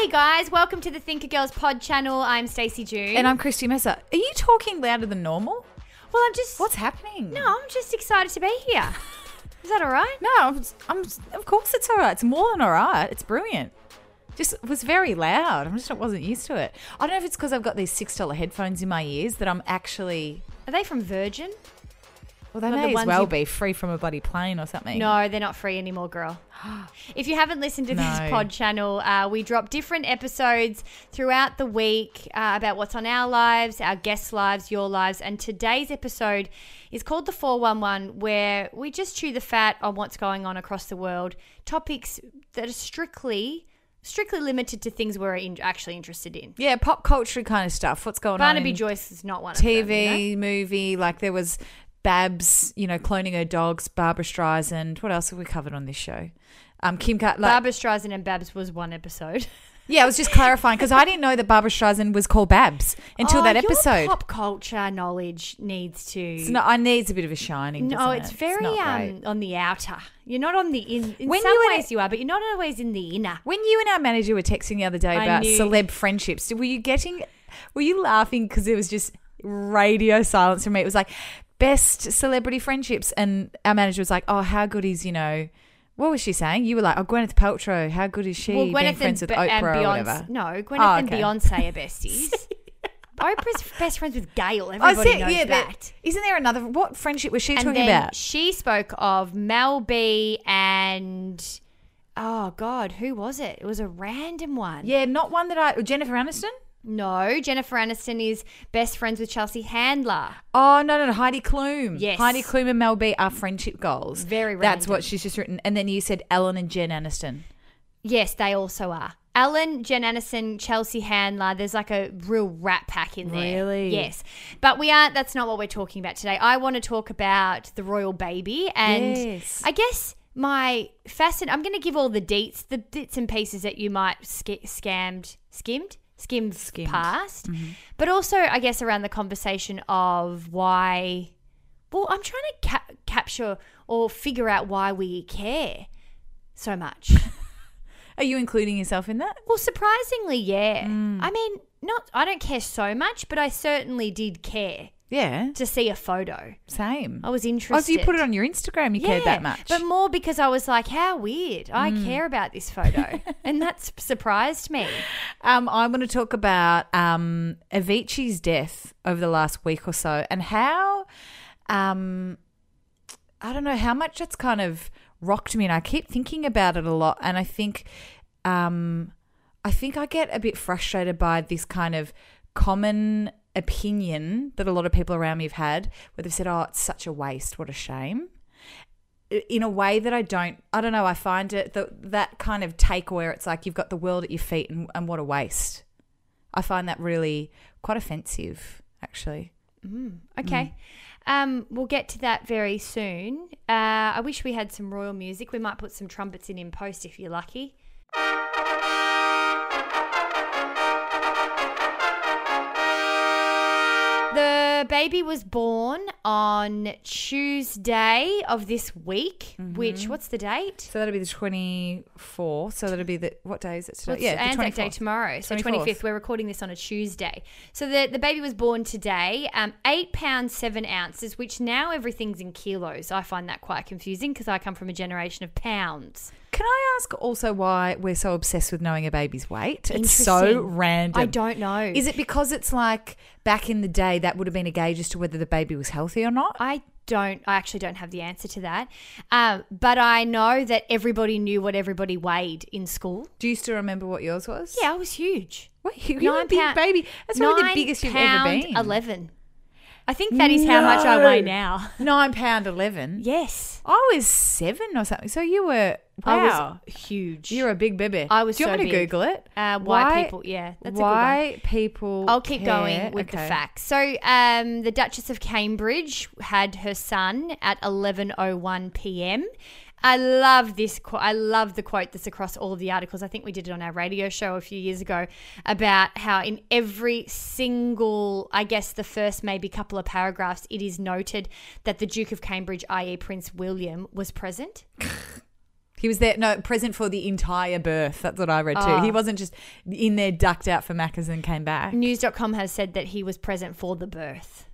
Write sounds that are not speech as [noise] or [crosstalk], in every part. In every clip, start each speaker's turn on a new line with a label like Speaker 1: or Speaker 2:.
Speaker 1: Hey guys, welcome to the Thinker Girls Pod channel. I'm Stacey June.
Speaker 2: And I'm Christy Messer. Are you talking louder than normal?
Speaker 1: well, I'm just
Speaker 2: What's happening?
Speaker 1: No, I'm just excited to be here. [laughs] Is that all right?
Speaker 2: No, I'm, I'm, of course it's all right. It's more than all right. It's brilliant. Just was very loud. I'm just I wasn't used to it. I don't know if it's because I've got these six dollar headphones in my ears that I'm actually.
Speaker 1: Are they from Virgin?
Speaker 2: Well, they
Speaker 1: Not the
Speaker 2: may as well
Speaker 1: you-
Speaker 2: be free from a bloody plane or something.
Speaker 1: No, they're not free anymore, girl. [gasps] If you haven't listened to this
Speaker 2: No.
Speaker 1: pod channel, uh, we drop different episodes throughout the week uh, about what's on our lives, our guests' lives, your lives. And today's episode is called The 411, where we just chew the fat on what's going on across the world, topics that are strictly. Strictly limited to things we're in, actually interested in.
Speaker 2: Yeah, pop culture kind of stuff. What's going on?
Speaker 1: Barnaby Joyce is not one of them.
Speaker 2: TV,
Speaker 1: you know?
Speaker 2: movie. Like there was Babs, you know, cloning her dogs. Barbra Streisand. What else have we covered on this show? Um, Kim Kat. Like,
Speaker 1: Barbra Streisand and Babs was one episode. [laughs]
Speaker 2: Yeah, I was just clarifying because I didn't know that Barbra Streisand was called Babs until
Speaker 1: Oh,
Speaker 2: that
Speaker 1: your
Speaker 2: episode.
Speaker 1: pop culture knowledge needs to.
Speaker 2: It's not, I needs a bit of a shining.
Speaker 1: no, it's
Speaker 2: it?
Speaker 1: very
Speaker 2: not
Speaker 1: um on the outer. You're not on the in. In
Speaker 2: When
Speaker 1: some
Speaker 2: you
Speaker 1: ways you are, but you're not always in the inner.
Speaker 2: When you and our manager were texting the other day
Speaker 1: I
Speaker 2: about
Speaker 1: knew-
Speaker 2: celeb friendships, were you getting? Were you laughing because it was just radio silence from me? It was like best celebrity friendships, and our manager was like, "Oh, how good is you know." What was she saying? You were like, "Oh, Gwyneth Paltrow, how good is she
Speaker 1: well,
Speaker 2: being friends with Oprah or whatever?"
Speaker 1: No, Gwyneth
Speaker 2: Oh,
Speaker 1: and. Beyonce are besties. [laughs] Oprah's best friends with Gayle.
Speaker 2: Oh,
Speaker 1: Everybody
Speaker 2: see,
Speaker 1: knows
Speaker 2: yeah,
Speaker 1: that.
Speaker 2: isn't there another? What friendship was she
Speaker 1: and
Speaker 2: talking about?
Speaker 1: she spoke of Mel B and oh god, who was it? It was a random one.
Speaker 2: Yeah, not one that I. Jennifer Aniston.
Speaker 1: No, Jennifer Aniston is best friends with Chelsea Handler.
Speaker 2: Oh no, no, no, Heidi Klum.
Speaker 1: Yes.
Speaker 2: Heidi Klum and Mel B are friendship goals.
Speaker 1: Very
Speaker 2: That's
Speaker 1: random.
Speaker 2: what she's just written. And then you said Ellen and Jen Aniston.
Speaker 1: Yes, they also are. Ellen, Jen Aniston, Chelsea Handler. There's like a real rat pack in there.
Speaker 2: Really?
Speaker 1: Yes. But we aren't, that's not what we're talking about today. I want to talk about the royal baby. And
Speaker 2: Yes.
Speaker 1: I guess my fascin I'm going to give all the deets, the bits and pieces that you might sk- scammed, skimmed, skimmed,
Speaker 2: Skimmed.
Speaker 1: past. But also, I guess, around the conversation of why. Well, I'm trying to ca- capture or figure out why we care so much. [laughs]
Speaker 2: Are you including yourself in that?
Speaker 1: Well, surprisingly, yeah.
Speaker 2: Mm.
Speaker 1: I mean, not I don't care so much, but I certainly did care
Speaker 2: Yeah,
Speaker 1: to see a photo.
Speaker 2: same.
Speaker 1: I was interested.
Speaker 2: Oh, so you put it on your Instagram? You cared that much?
Speaker 1: But more because I was like, how weird. I
Speaker 2: Mm.
Speaker 1: care about this photo. [laughs] and that surprised me.
Speaker 2: Um, I want to talk about um, Avicii's death over the last week or so and how, um, I don't know how much it's kind of rocked me, and I keep thinking about it a lot. And I think, um, I think I get a bit frustrated by this kind of common opinion that a lot of people around me have had, where they've said, "Oh, it's such a waste. What a shame." in a way that I don't I don't know I find it the, that kind of take where it's like you've got the world at your feet and, and what a waste I find that really quite offensive actually
Speaker 1: Okay. Um, we'll get to that very soon. Uh, I wish we had some royal music. We might put some trumpets in in post if you're lucky. The baby was born on Tuesday of this week, which, what's the date?
Speaker 2: so that'll be the 24th so that'll be the what day is it today
Speaker 1: What's
Speaker 2: yeah the
Speaker 1: Anzac Day
Speaker 2: 24th.
Speaker 1: tomorrow, so
Speaker 2: 24th.
Speaker 1: 25th. We're recording this on a Tuesday. So the, the baby was born today, um, eight pounds seven ounces, which now everything's in kilos. I find that quite confusing because I come from a generation of pounds.
Speaker 2: Can I ask also why we're so obsessed with knowing a baby's weight it's so
Speaker 1: Interesting.
Speaker 2: random
Speaker 1: I don't know.
Speaker 2: is it because it's like back in the day that would have been a gauge as to whether the baby was healthy or not
Speaker 1: I don't. I actually don't have the answer to that. Um, but I know that everybody knew what everybody weighed in school.
Speaker 2: Do you still remember what yours was?
Speaker 1: Yeah, I was huge.
Speaker 2: What, you, you're a big
Speaker 1: pound-
Speaker 2: baby. That's probably the
Speaker 1: nine
Speaker 2: biggest you've ever
Speaker 1: pound
Speaker 2: been.
Speaker 1: Eleven. I think that is how much I weigh now. [laughs]
Speaker 2: Nine pound eleven.
Speaker 1: Yes,
Speaker 2: I was seven or something. So you were
Speaker 1: I
Speaker 2: wow.
Speaker 1: was huge.
Speaker 2: You're a big baby.
Speaker 1: I was
Speaker 2: Do you want me to
Speaker 1: big.
Speaker 2: Google it?
Speaker 1: uh, why, people? Yeah, that's a good one.
Speaker 2: why people?
Speaker 1: I'll keep
Speaker 2: care.
Speaker 1: going with the facts. So, um, the Duchess of Cambridge had her son at 11:01 p.m. I love this quote. I love the quote that's across all of the articles. I think we did it on our radio show a few years ago about how in every single, I guess the first maybe couple of paragraphs, it is noted that the Duke of Cambridge, i.e., Prince William, was present.
Speaker 2: He was there, no, present for the entire birth. That's what I read too.
Speaker 1: Oh.
Speaker 2: He wasn't just in there, ducked out for Macca's and came back.
Speaker 1: News.com has said that he was present for the birth.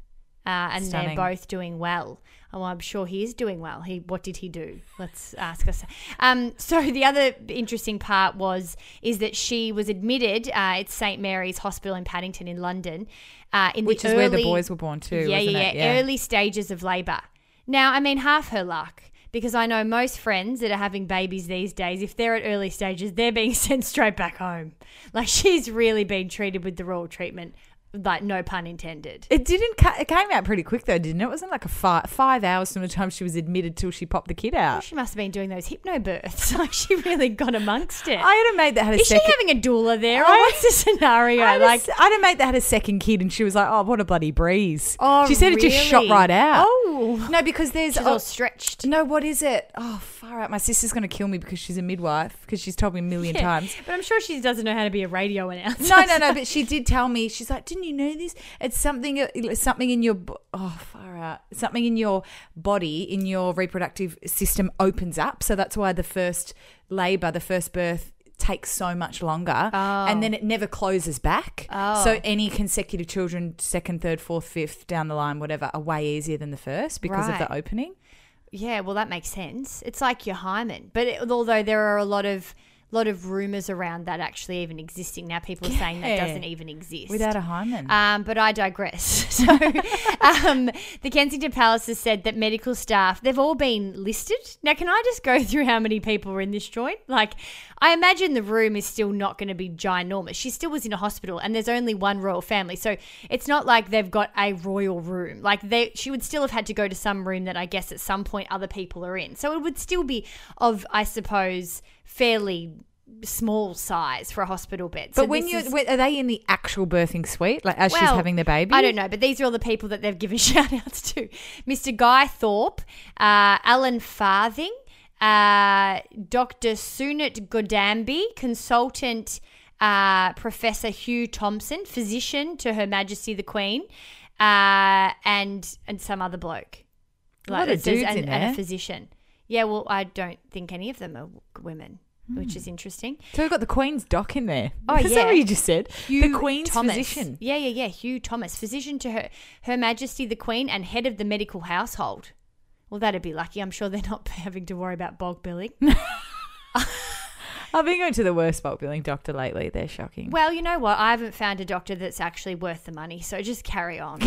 Speaker 1: Uh, and
Speaker 2: Stunning.
Speaker 1: they're both doing well. Oh, I'm sure he is doing well. He, what did he do? Let's ask us. Um, so the other interesting part was is that she was admitted uh, at St Mary's Hospital in Paddington in London, uh, in
Speaker 2: Which is where the boys were born too.
Speaker 1: yeah, yeah, yeah, Early stages of labour. Now, I mean, half her luck because I know most friends that are having babies these days, if they're at early stages, they're being [laughs] sent straight back home. Like she's really been treated with the royal treatment, like no pun intended.
Speaker 2: It didn't. ca- It came out pretty quick though, didn't it? It wasn't like a five five hours from the time she was admitted till she popped the kid out.
Speaker 1: She must have been doing those hypno births. [laughs] Like she really got amongst it.
Speaker 2: I had a mate that had a
Speaker 1: Is she having a doula there, or
Speaker 2: I-
Speaker 1: what's the scenario?
Speaker 2: I
Speaker 1: like,
Speaker 2: s- I had a mate that had a second kid, and she was like, "Oh, what a bloody breeze!"
Speaker 1: oh,
Speaker 2: she said it just shot right out.
Speaker 1: Oh,
Speaker 2: No, because there's
Speaker 1: she's
Speaker 2: oh,
Speaker 1: all stretched.
Speaker 2: no. What is it? Oh, far out! My sister's gonna kill me because she's a midwife because she's told me a million
Speaker 1: Yeah,
Speaker 2: times.
Speaker 1: But I'm sure she doesn't know how to be a radio announcer.
Speaker 2: No, no, no. [laughs] But she did tell me. She's like, "Didn't you know this? It's something. Uh, it's Something in your oh, far out. Something in your body, in your reproductive system, opens up. So that's why the first labor, the first birth." takes so much longer oh. and then it never closes back
Speaker 1: Oh.
Speaker 2: so any consecutive children second third fourth fifth down the line whatever are way easier than the first because of the opening
Speaker 1: Yeah, well, that makes sense. It's like your hymen, but it, although there are a lot of lot of rumors around that actually even existing now, people are saying that doesn't even exist
Speaker 2: without a hymen
Speaker 1: Um, but I digress. [laughs] So, um, the Kensington Palace has said that medical staff, they've all been listed. Now, can I just go through how many people were in this joint? Like, I imagine the room is still not going to be ginormous. She still was in a hospital, and there's only one royal family. So it's not like they've got a royal room. Like, they, she would still have had to go to some room that I guess at some point other people are in. So it would still be of, I suppose, fairly small size for a hospital bed.
Speaker 2: but
Speaker 1: So
Speaker 2: when you
Speaker 1: is-
Speaker 2: are they in the actual birthing suite like as she's having the baby
Speaker 1: I don't know, but these are all the people that they've given [laughs] shout outs to Mr. Guy Thorpe, uh, Alan Farthing, uh, Dr. Sunit Godambe, consultant uh, Professor Hugh Thompson, physician to Her Majesty the Queen, uh, and and some other bloke.
Speaker 2: like, A lot of dudes
Speaker 1: and,
Speaker 2: in
Speaker 1: and a physician. Yeah, well, I don't think any of them are women,
Speaker 2: Hmm.
Speaker 1: which is interesting.
Speaker 2: So we've got the Queen's doc in there.
Speaker 1: Oh, [laughs]
Speaker 2: Is that
Speaker 1: yeah.
Speaker 2: what you just said?
Speaker 1: Hugh
Speaker 2: the Queen's
Speaker 1: Thomas.
Speaker 2: physician.
Speaker 1: Yeah, yeah, yeah. Hugh Thomas, physician to her, her Majesty the Queen and head of the medical household. Well, that'd be lucky. I'm sure they're [laughs] not having to worry about bulk billing. [laughs]
Speaker 2: I've been going to the worst bulk billing doctor lately. They're shocking.
Speaker 1: well, you know what? I haven't found a doctor that's actually worth the money, so just carry on.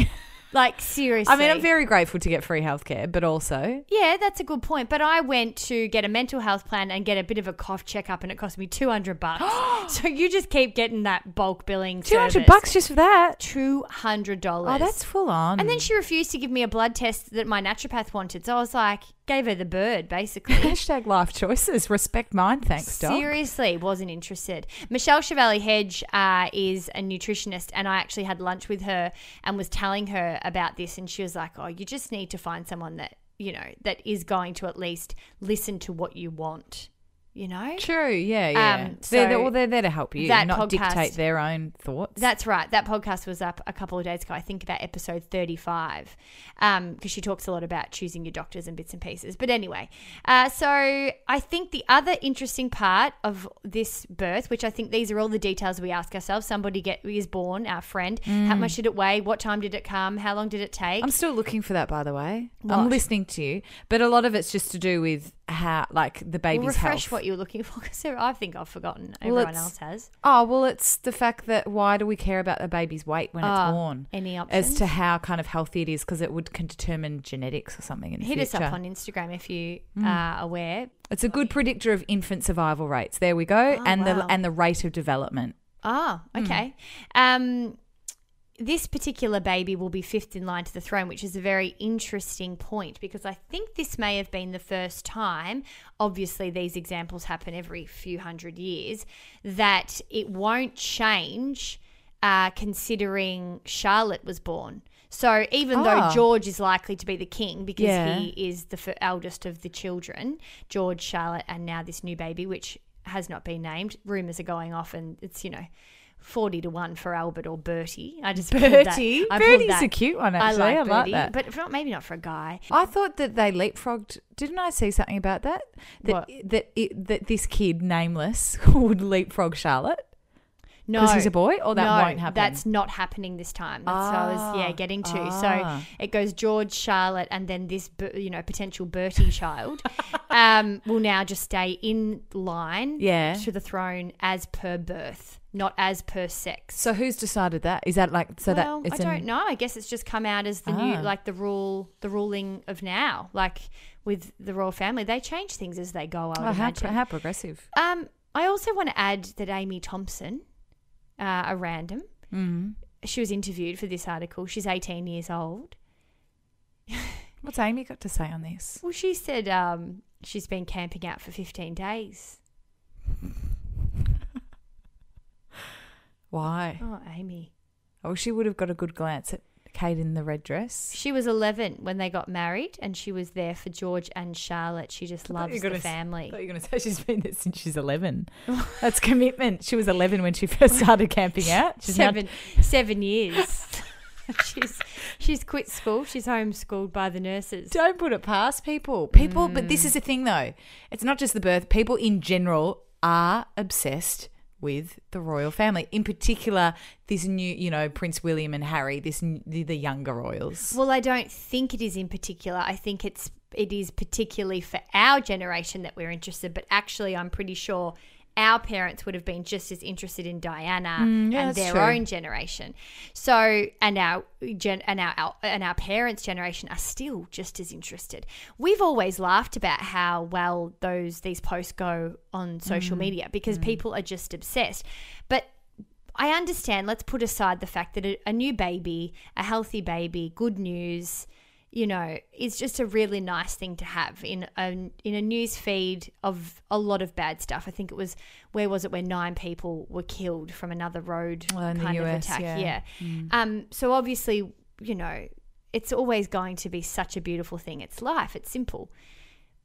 Speaker 1: Like seriously.
Speaker 2: I mean, I'm very grateful to get free healthcare, but also
Speaker 1: Yeah, that's a good point. But I went to get a mental health plan and get a bit of a cough checkup, and it cost me two hundred bucks. [gasps] so you just keep getting that bulk billing.
Speaker 2: two hundred
Speaker 1: service.
Speaker 2: bucks just for that.
Speaker 1: Two hundred dollars.
Speaker 2: Oh, that's full on.
Speaker 1: And then she refused to give me a blood test that my naturopath wanted. So I was like, gave her the bird, basically. [laughs]
Speaker 2: hashtag life choices. Respect mine, thanks, doc.
Speaker 1: Seriously, wasn't interested. Michele Chevalley Hedge uh, is a nutritionist, and I actually had lunch with her and was telling her about this, and she was like, "Oh, you just need to find someone that you know that is going to at least listen to what you want." You know,
Speaker 2: True. Yeah, yeah.
Speaker 1: Um,
Speaker 2: they're,
Speaker 1: so
Speaker 2: they're, well, they're there to help you,
Speaker 1: that
Speaker 2: not
Speaker 1: podcast-
Speaker 2: dictate their own thoughts.
Speaker 1: That's right. That podcast was up a couple of days ago. I think about episode 35, because she talks a lot about choosing your doctors and bits and pieces. But anyway, uh, so I think the other interesting part of this birth, which I think these are all the details we ask ourselves. Somebody get is born, our friend. How much did it weigh? What time did it come? How long did it take?
Speaker 2: I'm still looking for that, by the way.
Speaker 1: What?
Speaker 2: I'm listening to you, but a lot of it's just to do with how like the baby's
Speaker 1: Well, refresh
Speaker 2: health.
Speaker 1: what you're looking [laughs] for because I think I've forgotten.
Speaker 2: Well,
Speaker 1: Everyone else has.
Speaker 2: Oh well, it's the fact that why do we care about the baby's weight when it's
Speaker 1: Ah,
Speaker 2: born?
Speaker 1: Any options?
Speaker 2: As to how kind of healthy it is, because it would can determine genetics or something in the
Speaker 1: Hit us up on Instagram if you
Speaker 2: Mm.
Speaker 1: are aware.
Speaker 2: It's a good predictor of infant survival rates. There we go,
Speaker 1: Oh,
Speaker 2: and
Speaker 1: wow.
Speaker 2: the and the rate of development.
Speaker 1: Ah,
Speaker 2: Hmm.
Speaker 1: okay. Um, this particular baby will be fifth in line to the throne, which is a very interesting point because I think this may have been the first time, obviously, these examples happen every few hundred years, that it won't change uh, considering Charlotte was born. So even
Speaker 2: Ah.
Speaker 1: though George is likely to be the king because
Speaker 2: Yeah.
Speaker 1: he is the f- eldest of the children, George, Charlotte, and now this new baby, which has not been named. Rumors are going off, and it's you know. 40 to 1 for Albert or Bertie. I just
Speaker 2: Bertie?
Speaker 1: I
Speaker 2: Bertie's
Speaker 1: that.
Speaker 2: a cute one,
Speaker 1: I
Speaker 2: actually.
Speaker 1: like
Speaker 2: I like
Speaker 1: Bertie,
Speaker 2: that.
Speaker 1: but not, maybe not for a guy.
Speaker 2: I thought that they leapfrogged. Didn't I see something about that? That
Speaker 1: What?
Speaker 2: that it, that this kid, nameless, [laughs] would leapfrog Charlotte
Speaker 1: No,
Speaker 2: because he's a boy, or that
Speaker 1: no,
Speaker 2: won't happen.
Speaker 1: That's not happening this time. That's what I was yeah
Speaker 2: Ah.
Speaker 1: getting to.
Speaker 2: Ah.
Speaker 1: So it goes George, Charlotte, and then this you know potential Bertie [laughs] child um, will now just stay in line
Speaker 2: Yeah.
Speaker 1: to the throne as per birth, not as per sex.
Speaker 2: So who's decided that? Is that like so
Speaker 1: well,
Speaker 2: that it's
Speaker 1: I don't know. I guess it's just come out as the new
Speaker 2: Ah.
Speaker 1: like the rule, the ruling of now. Like with the royal family, they change things as they go. I would
Speaker 2: Oh, how, how progressive.
Speaker 1: Um, I also want to add that Amy Thompson, uh, a random,
Speaker 2: Mm.
Speaker 1: she was interviewed for this article. She's 18 years old. [laughs]
Speaker 2: What's Amy got to say on this?
Speaker 1: Well, she said um, she's been camping out for 15 days. [laughs]
Speaker 2: Why?
Speaker 1: Oh, Amy.
Speaker 2: Oh, she would have got a good glance at Kate in the red dress.
Speaker 1: She was 11 when they got married, and she was there for George and Charlotte. She just loves the family.
Speaker 2: I thought you were going to say she's been there since she's 11. [laughs] That's commitment. She was 11 when she first started camping out. She's
Speaker 1: seven seven years. [laughs] she's she's quit school. She's homeschooled by the nurses.
Speaker 2: Don't put it past people. People, but this mm. is the thing though. It's not just the birth. People in general are obsessed with the royal family. In particular, this new, you know, Prince William and Harry, this the, the younger royals.
Speaker 1: Well, I don't think it is in particular. I think it's it is particularly for our generation that we're interested. But actually, I'm pretty sure our parents would have been just as interested in Diana
Speaker 2: Mm, yeah,
Speaker 1: and their
Speaker 2: true.
Speaker 1: own generation. So, and our gen and our, our and our parents' generation are still just as interested. We've always laughed about how well those these posts go on social
Speaker 2: Mm.
Speaker 1: media because people are just obsessed. But I understand. Let's put aside the fact that a, a new baby, a healthy baby, good news, you know, is just a really nice thing to have in a in a news feed of a lot of bad stuff. I think it was where was it where nine people were killed from another road
Speaker 2: Well,
Speaker 1: kind of
Speaker 2: US,
Speaker 1: attack.
Speaker 2: yeah.
Speaker 1: Yeah. Um. So obviously, you know, it's always going to be such a beautiful thing. It's life. It's simple.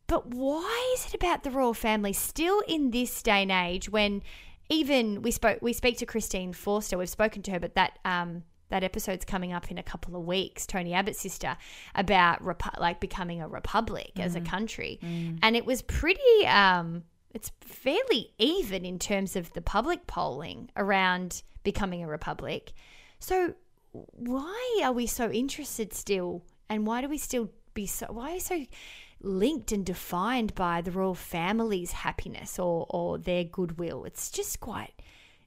Speaker 1: But why is it about the royal family still in this day and age when even we spoke we speak to Christine Forster, we've spoken to her, but that um that episode's coming up in a couple of weeks, Tony Abbott's sister, about repu- like becoming a republic as a country. And it was pretty um it's fairly even in terms of the public polling around becoming a republic. So why are we so interested still and why do we still be so why are we so linked and defined by the royal family's happiness or or their goodwill it's just quite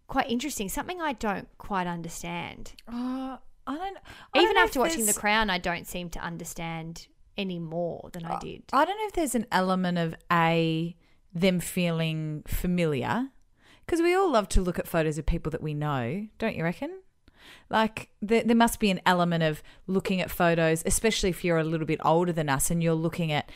Speaker 1: quite interesting something i don't quite understand
Speaker 2: Uh, I don't. I don't
Speaker 1: even after
Speaker 2: if
Speaker 1: watching the crown i don't seem to understand any more than i did
Speaker 2: I don't know if there's an element of a them feeling familiar because we all love to look at photos of people that we know, don't you reckon? Like there, there must be an element of looking at photos, especially if you're a little bit older than us and you're looking at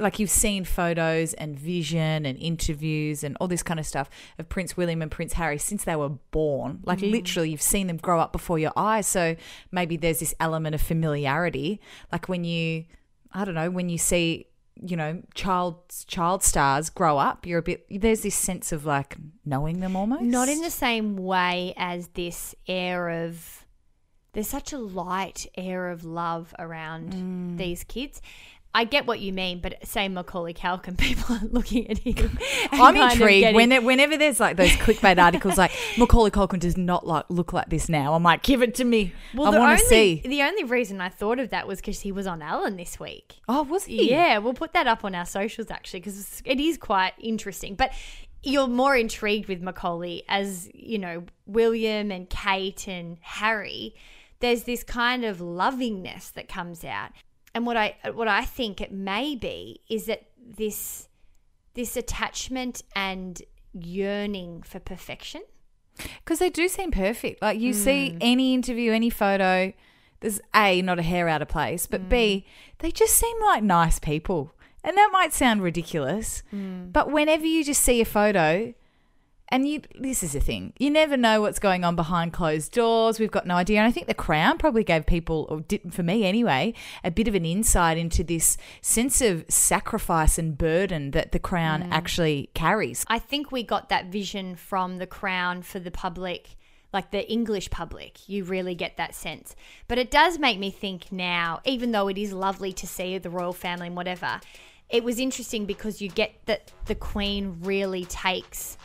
Speaker 2: like you've seen photos and vision and interviews and all this kind of stuff of Prince William and Prince Harry since they were born. Like literally you've seen them grow up before your eyes. So maybe there's this element of familiarity. Like when you I don't know, when you see, you know, child child stars grow up, you're a bit there's this sense of like knowing them almost.
Speaker 1: not in the same way as this air of there's such a light air of love around
Speaker 2: Mm.
Speaker 1: these kids I get what you mean, but say Macaulay Culkin, [laughs] people are looking at him. [laughs]
Speaker 2: I'm intrigued
Speaker 1: getting-
Speaker 2: when it, whenever there's like those clickbait articles like [laughs] Macaulay Culkin does not like look like this now. I'm like, give it to me.
Speaker 1: Well,
Speaker 2: I
Speaker 1: the
Speaker 2: want
Speaker 1: only
Speaker 2: to see.
Speaker 1: the only reason I thought of that was because he was on Ellen this week.
Speaker 2: Oh, was he?
Speaker 1: Yeah, we'll put that up on our socials actually because it is quite interesting. But you're more intrigued with Macaulay as you know William and Kate and Harry. There's this kind of lovingness that comes out, and what I what I think it may be is that this this attachment and yearning for perfection.
Speaker 2: Because they do seem perfect. Like you
Speaker 1: Hmm.
Speaker 2: see any interview, any photo, there's A, not a hair out of place, but B,
Speaker 1: Hmm.
Speaker 2: they just seem like nice people. And that might sound ridiculous,
Speaker 1: Hmm.
Speaker 2: but whenever you just see a photo, and you, this is the thing, you never know what's going on behind closed doors. We've got no idea. And I think The Crown probably gave people, or did for me anyway, a bit of an insight into this sense of sacrifice and burden that The Crown
Speaker 1: Hmm.
Speaker 2: actually carries.
Speaker 1: I think we got that vision from the crown for the public, like the English public. You really get that sense. But it does make me think now, even though it is lovely to see the royal family and whatever, it was interesting because you get that the Queen really takes.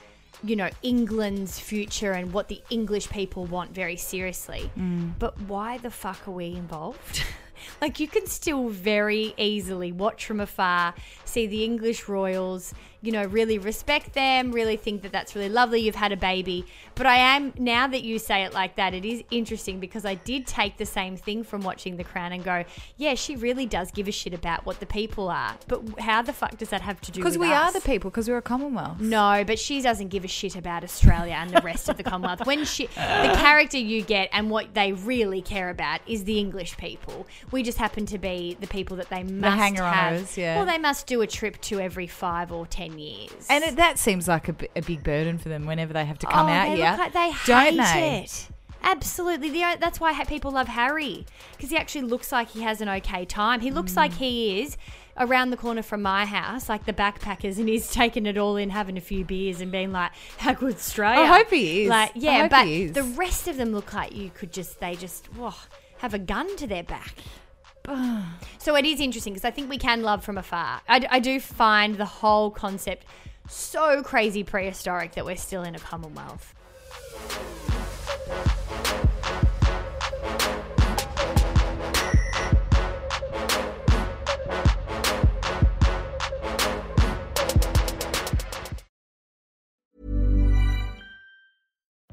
Speaker 1: You know, England's future and what the English people want very seriously. Mm. But why the fuck are we involved? [laughs] like, you can still very easily watch from afar, see the English royals, you know, really respect them, really think that that's really lovely. You've had a baby. But I am, now that you say it like that, it is interesting because I did take the same thing from watching The Crown and go, yeah, she really does give a shit about what the people are. But how the fuck does that have to do with
Speaker 2: Because we are the people, because we're a Commonwealth.
Speaker 1: No, but she doesn't give a shit about Australia and the rest of the Commonwealth. When she, the character you get and what they really care about is the English people. We just happen to be the people that they must
Speaker 2: hanger-oners,
Speaker 1: have.
Speaker 2: yeah.
Speaker 1: Well, they must do a trip to every five or ten years.
Speaker 2: And it, that seems like a, a big burden for them whenever they have to come
Speaker 1: oh,
Speaker 2: out
Speaker 1: they
Speaker 2: here.
Speaker 1: look like they
Speaker 2: don't
Speaker 1: hate
Speaker 2: they?
Speaker 1: it. Absolutely. The, that's why people love Harry because he actually looks like he has an okay time. He looks
Speaker 2: Mm.
Speaker 1: like he is around the corner from my house, like the backpackers, and he's [laughs] taking it all in, having a few beers, and being like, "How good Australia?"
Speaker 2: I hope he is.
Speaker 1: Like, yeah, but the rest of them look like you could just they just whoa, have a gun to their back. [sighs] so it is interesting because I think we can love from afar. I do find the whole concept so crazy prehistoric that we're still in a Commonwealth.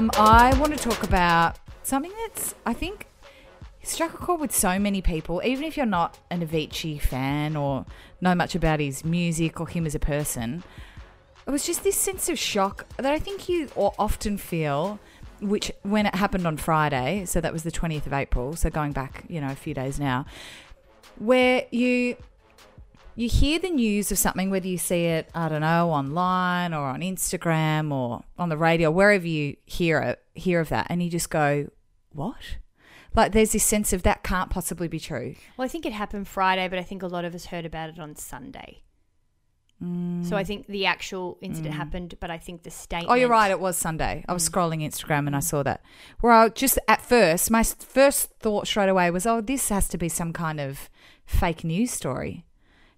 Speaker 2: Um, I want to talk about something that's, I think, struck a chord with so many people, even if you're not an Avicii fan or know much about his music or him as a person. It was just this sense of shock that I think you often feel, which when it happened on Friday, so that was the 20th of April, so going back, you know, a few days now, where you you hear the news of something, whether you see it, I don't know, online or on Instagram or on the radio, wherever you hear it, hear of that, and you just go, "What?" Like there's this sense of that can't possibly be true.
Speaker 1: Well, I think it happened Friday, but I think a lot of us heard about it on Sunday. Mm. So I think the actual incident mm. happened, but I think the statement.
Speaker 2: Oh, you're right. It was Sunday. I was
Speaker 1: Mm.
Speaker 2: scrolling Instagram and I mm. saw that. Where I just at first, my first thought straight away was, "Oh, this has to be some kind of fake news story."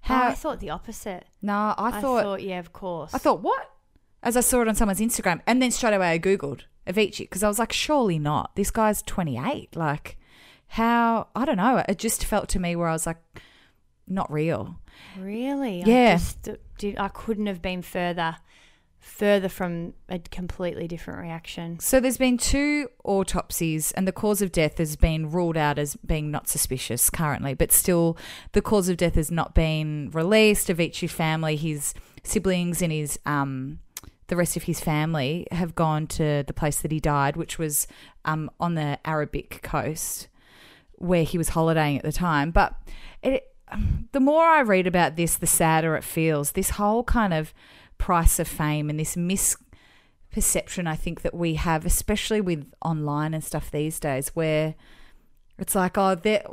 Speaker 1: Oh,
Speaker 2: How?
Speaker 1: I thought the opposite.
Speaker 2: no, I thought
Speaker 1: yeah, of course.
Speaker 2: I thought, what? As I saw it on someone's Instagram, and then straight away I Googled Avicii because I was like, surely not. This guy's 28. Like, how? I don't know. It just felt to me where I was like, not real.
Speaker 1: Really?
Speaker 2: Yeah.
Speaker 1: I just I couldn't have been further further from a completely different reaction.
Speaker 2: So there's been two autopsies, and the cause of death has been ruled out as being not suspicious currently, but still the cause of death has not been released. Avicii family, his siblings, and his um, the rest of his family have gone to the place that he died, which was um, on the Arabic coast where he was holidaying at the time. But it, the more I read about this, the sadder it feels. This whole kind of price of fame and this misperception I think that we have, especially with online and stuff these days, where it's like, oh, they're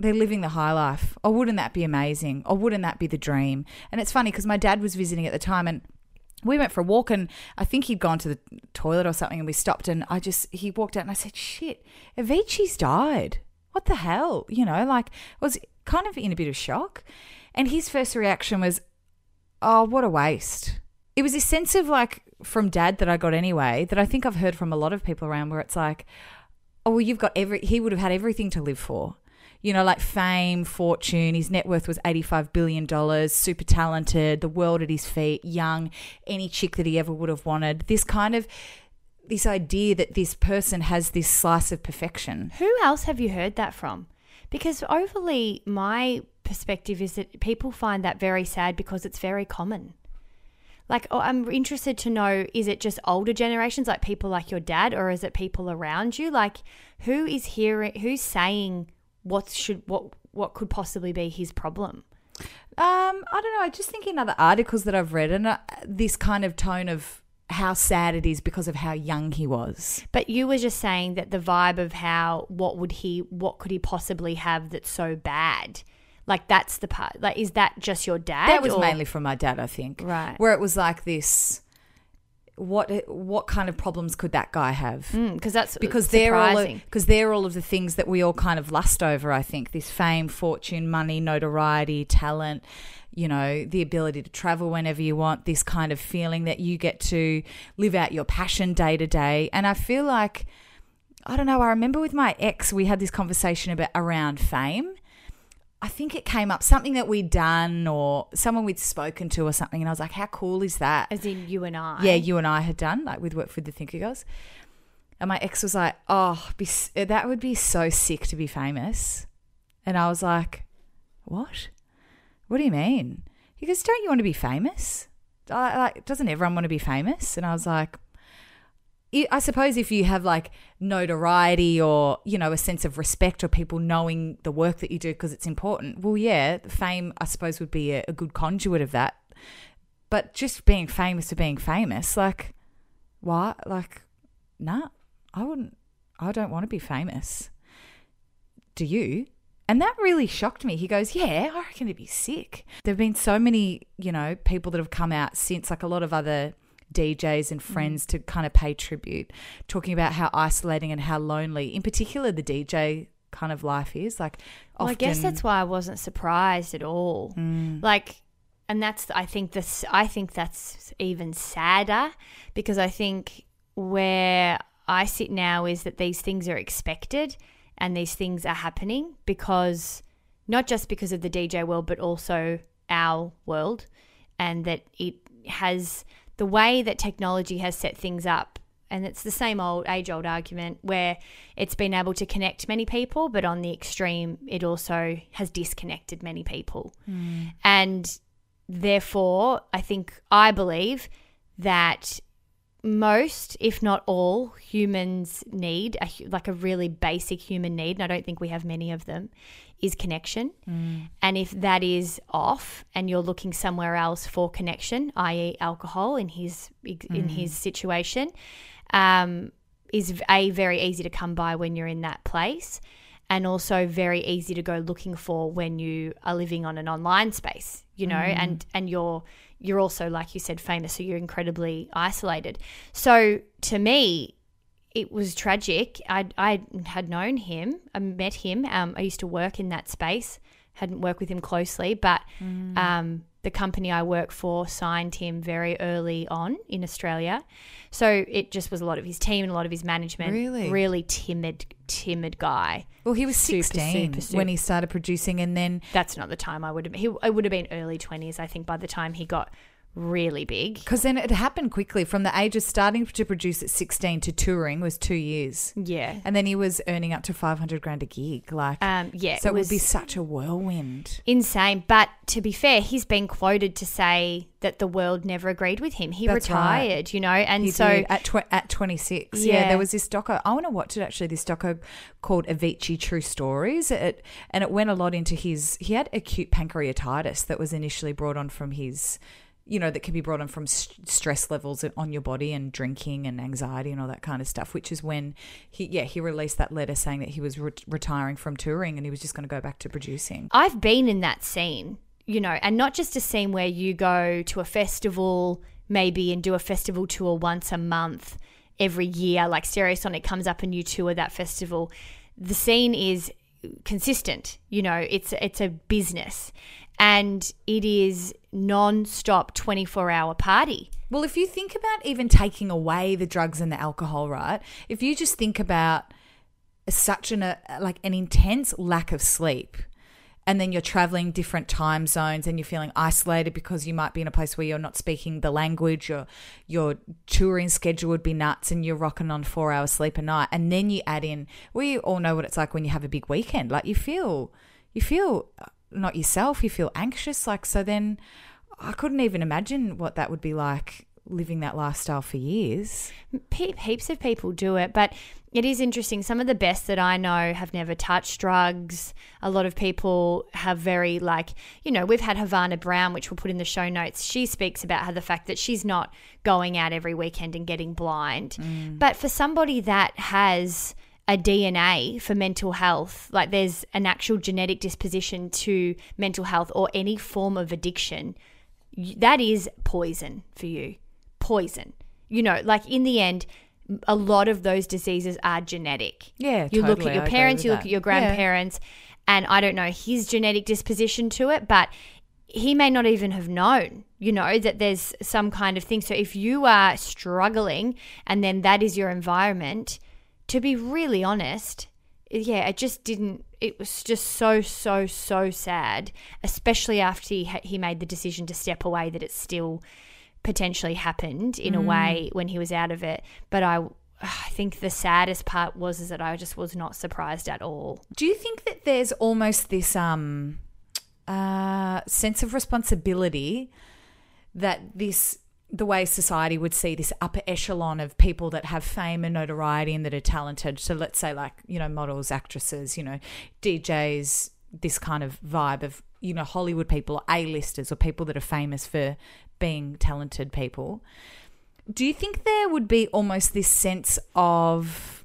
Speaker 2: they're living the high life. Oh, wouldn't that be amazing? Or wouldn't that be the dream? And it's funny because my dad was visiting at the time and we went for a walk and I think he'd gone to the toilet or something and we stopped and I just he walked out and I said, Shit, Avicii's died. What the hell? You know, like was kind of in a bit of shock. And his first reaction was, Oh, what a waste. It was a sense of like from dad that I got anyway, that I think I've heard from a lot of people around where it's like, Oh, well, you've got every he would have had everything to live for you know, like fame, fortune. His net worth was $85 billion, super talented, the world at his feet, young, any chick that he ever would have wanted. This kind of this idea that this person has this slice of perfection.
Speaker 1: Who else have you heard that from? Because overly, my perspective is that people find that very sad because it's very common. Like, oh, I'm interested to know is it just older generations, like people like your dad, or is it people around you? Like, who is hearing, who's saying what should what what could possibly be his problem?
Speaker 2: Um, I don't know. I just think in other articles that I've read, and uh, this kind of tone of how sad it is because of how young he was.
Speaker 1: But you were just saying that the vibe of how what would he what could he possibly have that's so bad? Like that's the part. Like is that just your dad?
Speaker 2: That was
Speaker 1: or-
Speaker 2: mainly from my dad, I think.
Speaker 1: Right.
Speaker 2: Where it was like this. What what kind of problems could that guy have?
Speaker 1: Mm, because that's
Speaker 2: because they're all because they're all of the things that we all kind of lust over. I think this fame, fortune, money, notoriety, talent. You know, the ability to travel whenever you want. This kind of feeling that you get to live out your passion day to day. And I feel like I don't know. I remember with my ex, we had this conversation about around fame. I think it came up something that we'd done or someone we'd spoken to or something, and I was like, "How cool is that?"
Speaker 1: as in you and I.
Speaker 2: yeah, you and I had done, like we'd worked with the Thinker Girls. And my ex was like, oh, be, that would be so sick to be famous. And I was like, what? What do you mean? He goes, don't you want to be famous? I, like, doesn't everyone want to be famous? And I was like, I suppose if you have like notoriety or, you know, a sense of respect or people knowing the work that you do because it's important, well, yeah, fame, I suppose, would be a, a good conduit of that. But just being famous for being famous, like, why? Like, nah, I wouldn't, I don't want to be famous. Do you? And that really shocked me. He goes, Yeah, I reckon it'd be sick. There have been so many, you know, people that have come out since, like a lot of other DJs and mm. friends to kind of pay tribute, talking about how isolating and how lonely, in particular, the DJ kind of life is. Like,
Speaker 1: Well, I guess that's why I wasn't surprised at all. Mm. Like, and that's I think this I think that's even sadder because I think where I sit now is that these things are expected and these things are happening because not just because of the DJ world but also our world and that it has the way that technology has set things up and it's the same old age old argument where it's been able to connect many people but on the extreme it also has disconnected many people. Hmm. And therefore i think i believe that most if not all humans need a, like a really basic human need and i don't think we have many of them is connection. Mm. And if that is off and you're looking somewhere else for connection i.e alcohol in his in mm. his situation um, is a very easy to come by when you're in that place and also very easy to go looking for when you are living on an online space you know mm. and and you're you're also like you said famous so you're incredibly isolated. So to me it was tragic i i had known him i met him um, i used to work in that space hadn't worked with him closely but um the company I work for signed him very early on in Australia. So it just was a lot of his team and a lot of his management.
Speaker 2: Really?
Speaker 1: Really timid, timid guy.
Speaker 2: Well, he was
Speaker 1: Super,
Speaker 2: 16
Speaker 1: super, super.
Speaker 2: when he started producing, and then
Speaker 1: That's not the time I would have. He it would have been early twenties, I think, by the time he got really big.
Speaker 2: because then it happened quickly from the age of starting to produce at 16 to touring was two years.
Speaker 1: Yeah.
Speaker 2: And then he was earning up to 500 grand a gig. Like,
Speaker 1: Um, yeah,
Speaker 2: so
Speaker 1: it
Speaker 2: it, would be such a whirlwind.
Speaker 1: insane. But to be fair, he's been quoted to say that the world never agreed with him. He
Speaker 2: That's right.
Speaker 1: retired, you know, and
Speaker 2: He
Speaker 1: so
Speaker 2: at tw- at 26. Yeah.
Speaker 1: Yeah.
Speaker 2: there was this doco. I want to watch it actually. This doco called Avicii True Stories. It and it went a lot into his. He had acute pancreatitis that was initially brought on from his. You know that can be brought on from st- stress levels on your body and drinking and anxiety and all that kind of stuff. Which is when he yeah he released that letter saying that he was re- retiring from touring and he was just going to go back to producing.
Speaker 1: I've been in that scene, you know, and not just a scene where you go to a festival maybe and do a festival tour once a month every year, like Stereosonic comes up and you tour that festival. The scene is consistent, you know, it's it's a business and it is non-stop 24-hour party.
Speaker 2: Well, if you think about even taking away the drugs and the alcohol, right? If you just think about such an uh, like an intense lack of sleep and then you're traveling different time zones and you're feeling isolated because you might be in a place where you're not speaking the language or your touring schedule would be nuts and you're rocking on 4 hours sleep a night and then you add in we all know what it's like when you have a big weekend like you feel you feel not yourself you feel anxious like so then I couldn't even imagine what that would be like living that lifestyle for years.
Speaker 1: Pe- heaps of people do it, but it is interesting. Some of the best that I know have never touched drugs. A lot of people have very, like, you know, we've had Havana Brown, which we'll put in the show notes. She speaks about how the fact that she's not going out every weekend and getting blind. Mm. But for somebody that has a DNA for mental health, like there's an actual genetic disposition to mental health or any form of addiction, that is poison for you. Poison. You know, like in the end, a lot of those diseases are genetic.
Speaker 2: Yeah,
Speaker 1: You look at your parents, you look
Speaker 2: that.
Speaker 1: at your
Speaker 2: Yeah.
Speaker 1: grandparents, and I don't know his genetic disposition to it, but he may not even have known, you know, that there's some kind of thing. So if you are struggling and then that is your environment, to be really honest, yeah, it just didn't. It was just so, so, so sad, especially after he, he made the decision to step away, that it still potentially happened in a way when he was out of it. But I, I think the saddest part was is that I just was not surprised at all.
Speaker 2: Do you think that there's almost this um uh sense of responsibility that this the way society would see this upper echelon of people that have fame and notoriety and that are talented. So let's say like, you know, models, actresses, you know, DJs, this kind of vibe of, you know, Hollywood people, A-listers or people that are famous for being talented people. Do you think there would be almost this sense of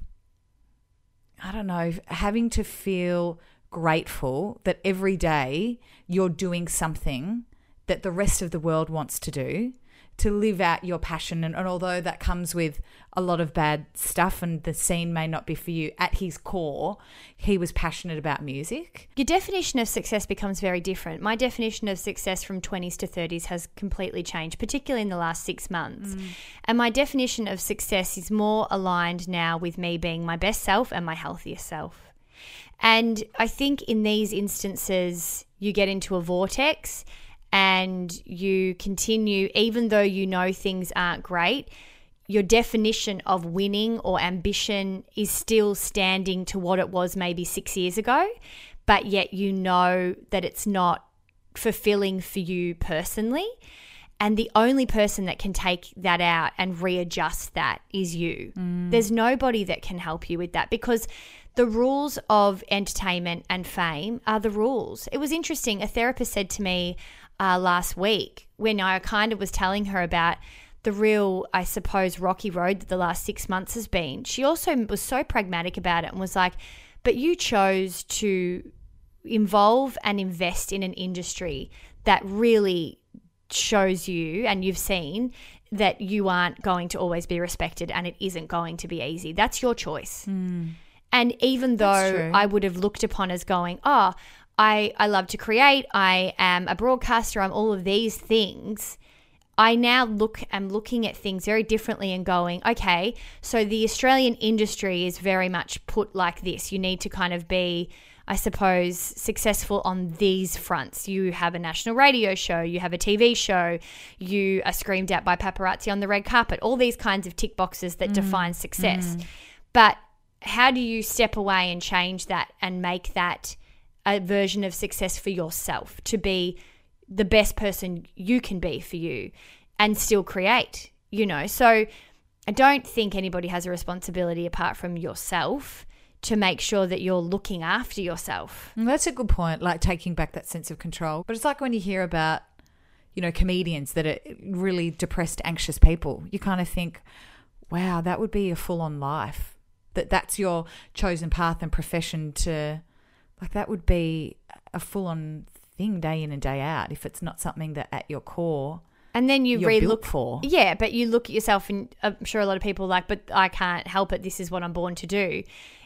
Speaker 2: I don't know, having to feel grateful that every day you're doing something that the rest of the world wants to do to live out your passion. And, and although that comes with a lot of bad stuff and the scene may not be for you, at his core, he was passionate about music.
Speaker 1: Your definition of success becomes very different. My definition of success from 20s to 30s has completely changed, particularly in the last six months. Mm. And my definition of success is more aligned now with me being my best self and my healthiest self. And I think in these instances, you get into a vortex and you continue, even though you know things aren't great, your definition of winning or ambition is still standing to what it was maybe six years ago, but yet you know that it's not fulfilling for you personally. And the only person that can take that out and readjust that is you. Mm. There's nobody that can help you with that because the rules of entertainment and fame are the rules. It was interesting. A therapist said to me uh, last week when I kind of was telling her about the real, I suppose, rocky road that the last six months has been. She also was so pragmatic about it and was like, but you chose to involve and invest in an industry that really shows you and you've seen that you aren't going to always be respected and it isn't going to be easy. That's your choice. And even though. I would have looked upon as going, oh, I, I love to create, I am a broadcaster, I'm all of these things. I now look am looking at things very differently and going, okay, so the Australian industry is very much put like this. You need to kind of be, I suppose, successful on these fronts. You have a national radio show, you have a TV show, you are screamed at by paparazzi on the red carpet, all these kinds of tick boxes that mm, define success. Mm. But how do you step away and change that and make that a version of success for yourself to be the best person you can be for you and still create, you know? So I don't think anybody has a responsibility apart from yourself to make sure that you're looking after yourself.
Speaker 2: Mm, That's a good point, like taking back that sense of control. But it's like when you hear about, you know, comedians that are really depressed, anxious people, you kind of think, wow, that would be a full on life. That that's your chosen path and profession to, like, that would be a full on thing day in and day out if it's not something that at your core
Speaker 1: And then you relook
Speaker 2: for.
Speaker 1: Yeah, but you look at yourself, and I'm sure a lot of people are like, but I can't help it. This is what I'm born to do.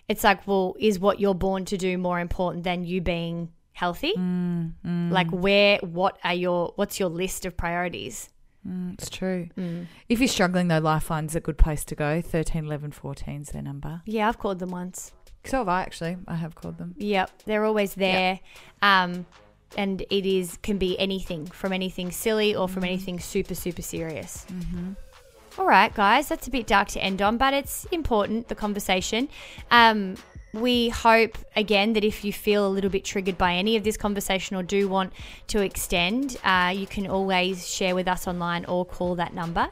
Speaker 1: It's like, well, is what you're born to do more important than you being healthy?
Speaker 2: Mm,
Speaker 1: Like, where, what are your, what's your list of priorities?
Speaker 2: It's true.
Speaker 1: Mm.
Speaker 2: If you're struggling, though, Lifeline's a good place to go. 13, 11, 14 is their number.
Speaker 1: Yeah, I've called them once.
Speaker 2: So have I, actually. I have called them.
Speaker 1: Yep, they're always there. Um, and it is can be anything from anything silly or from anything super super serious. All right, guys, that's a bit dark to end on, but it's important the conversation. Um, we hope again that if you feel a little bit triggered by any of this conversation or do want to extend, uh, you can always share with us online or call that number.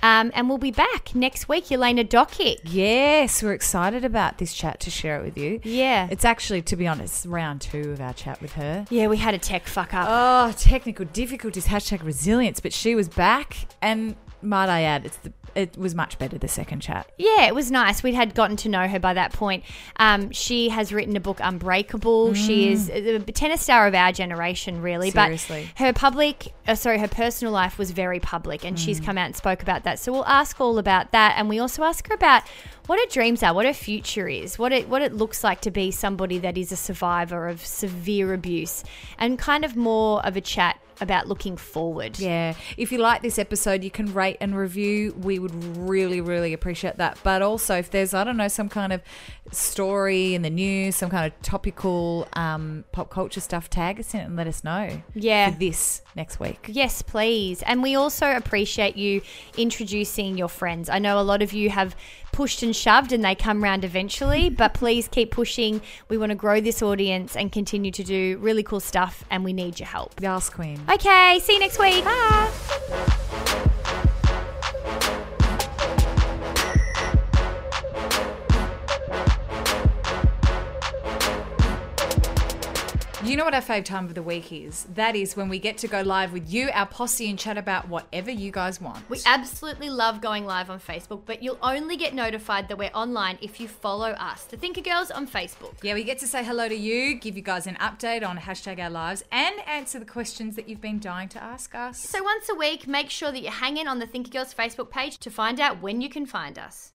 Speaker 1: Um, and we'll be back next week, Elena Dokic.
Speaker 2: Yes, we're excited about this chat to share it with you.
Speaker 1: Yeah.
Speaker 2: It's actually, to be honest, round two of our chat with her.
Speaker 1: Yeah, we had a tech fuck up.
Speaker 2: Oh, technical difficulties, hashtag resilience, but she was back, and might I add, it's the, it was much better the second chat.
Speaker 1: Yeah, it was nice. We had gotten to know her by that point. Um, she has written a book, Unbreakable. She is a tennis star of our generation, really.
Speaker 2: Seriously.
Speaker 1: But her public, uh, sorry, her personal life was very public, and she's come out and spoke about that. So we'll ask all about that, and we also ask her about what her dreams are, what her future is, what it what it looks like to be somebody that is a survivor of severe abuse, and kind of more of a chat about looking forward.
Speaker 2: Yeah. If you like this episode, you can rate and review. We would really, really appreciate that. But also, if there's, I don't know, some kind of story in the news, some kind of topical um, pop culture stuff, tag us in it and let us know.
Speaker 1: Yeah.
Speaker 2: This next week.
Speaker 1: Yes, please. And we also appreciate you introducing your friends. I know a lot of you have pushed and shoved and they come round eventually, but please keep pushing. We want to grow this audience and continue to do really cool stuff, and we need your help.
Speaker 2: Yas Queen.
Speaker 1: Okay, see you next week. Bye.
Speaker 2: Do you know what our fave time of the week is? That is when we get to go live with you, our posse, and chat about whatever you guys want.
Speaker 1: We absolutely love going live on Facebook, but you'll only get notified that we're online if you follow us, the Thinker Girls on Facebook.
Speaker 2: Yeah, we get to say hello to you, give you guys an update on hashtag our lives, and answer the questions that you've been dying to ask us.
Speaker 1: So once a week, make sure that you hang in on the Thinker Girls Facebook page to find out when you can find us.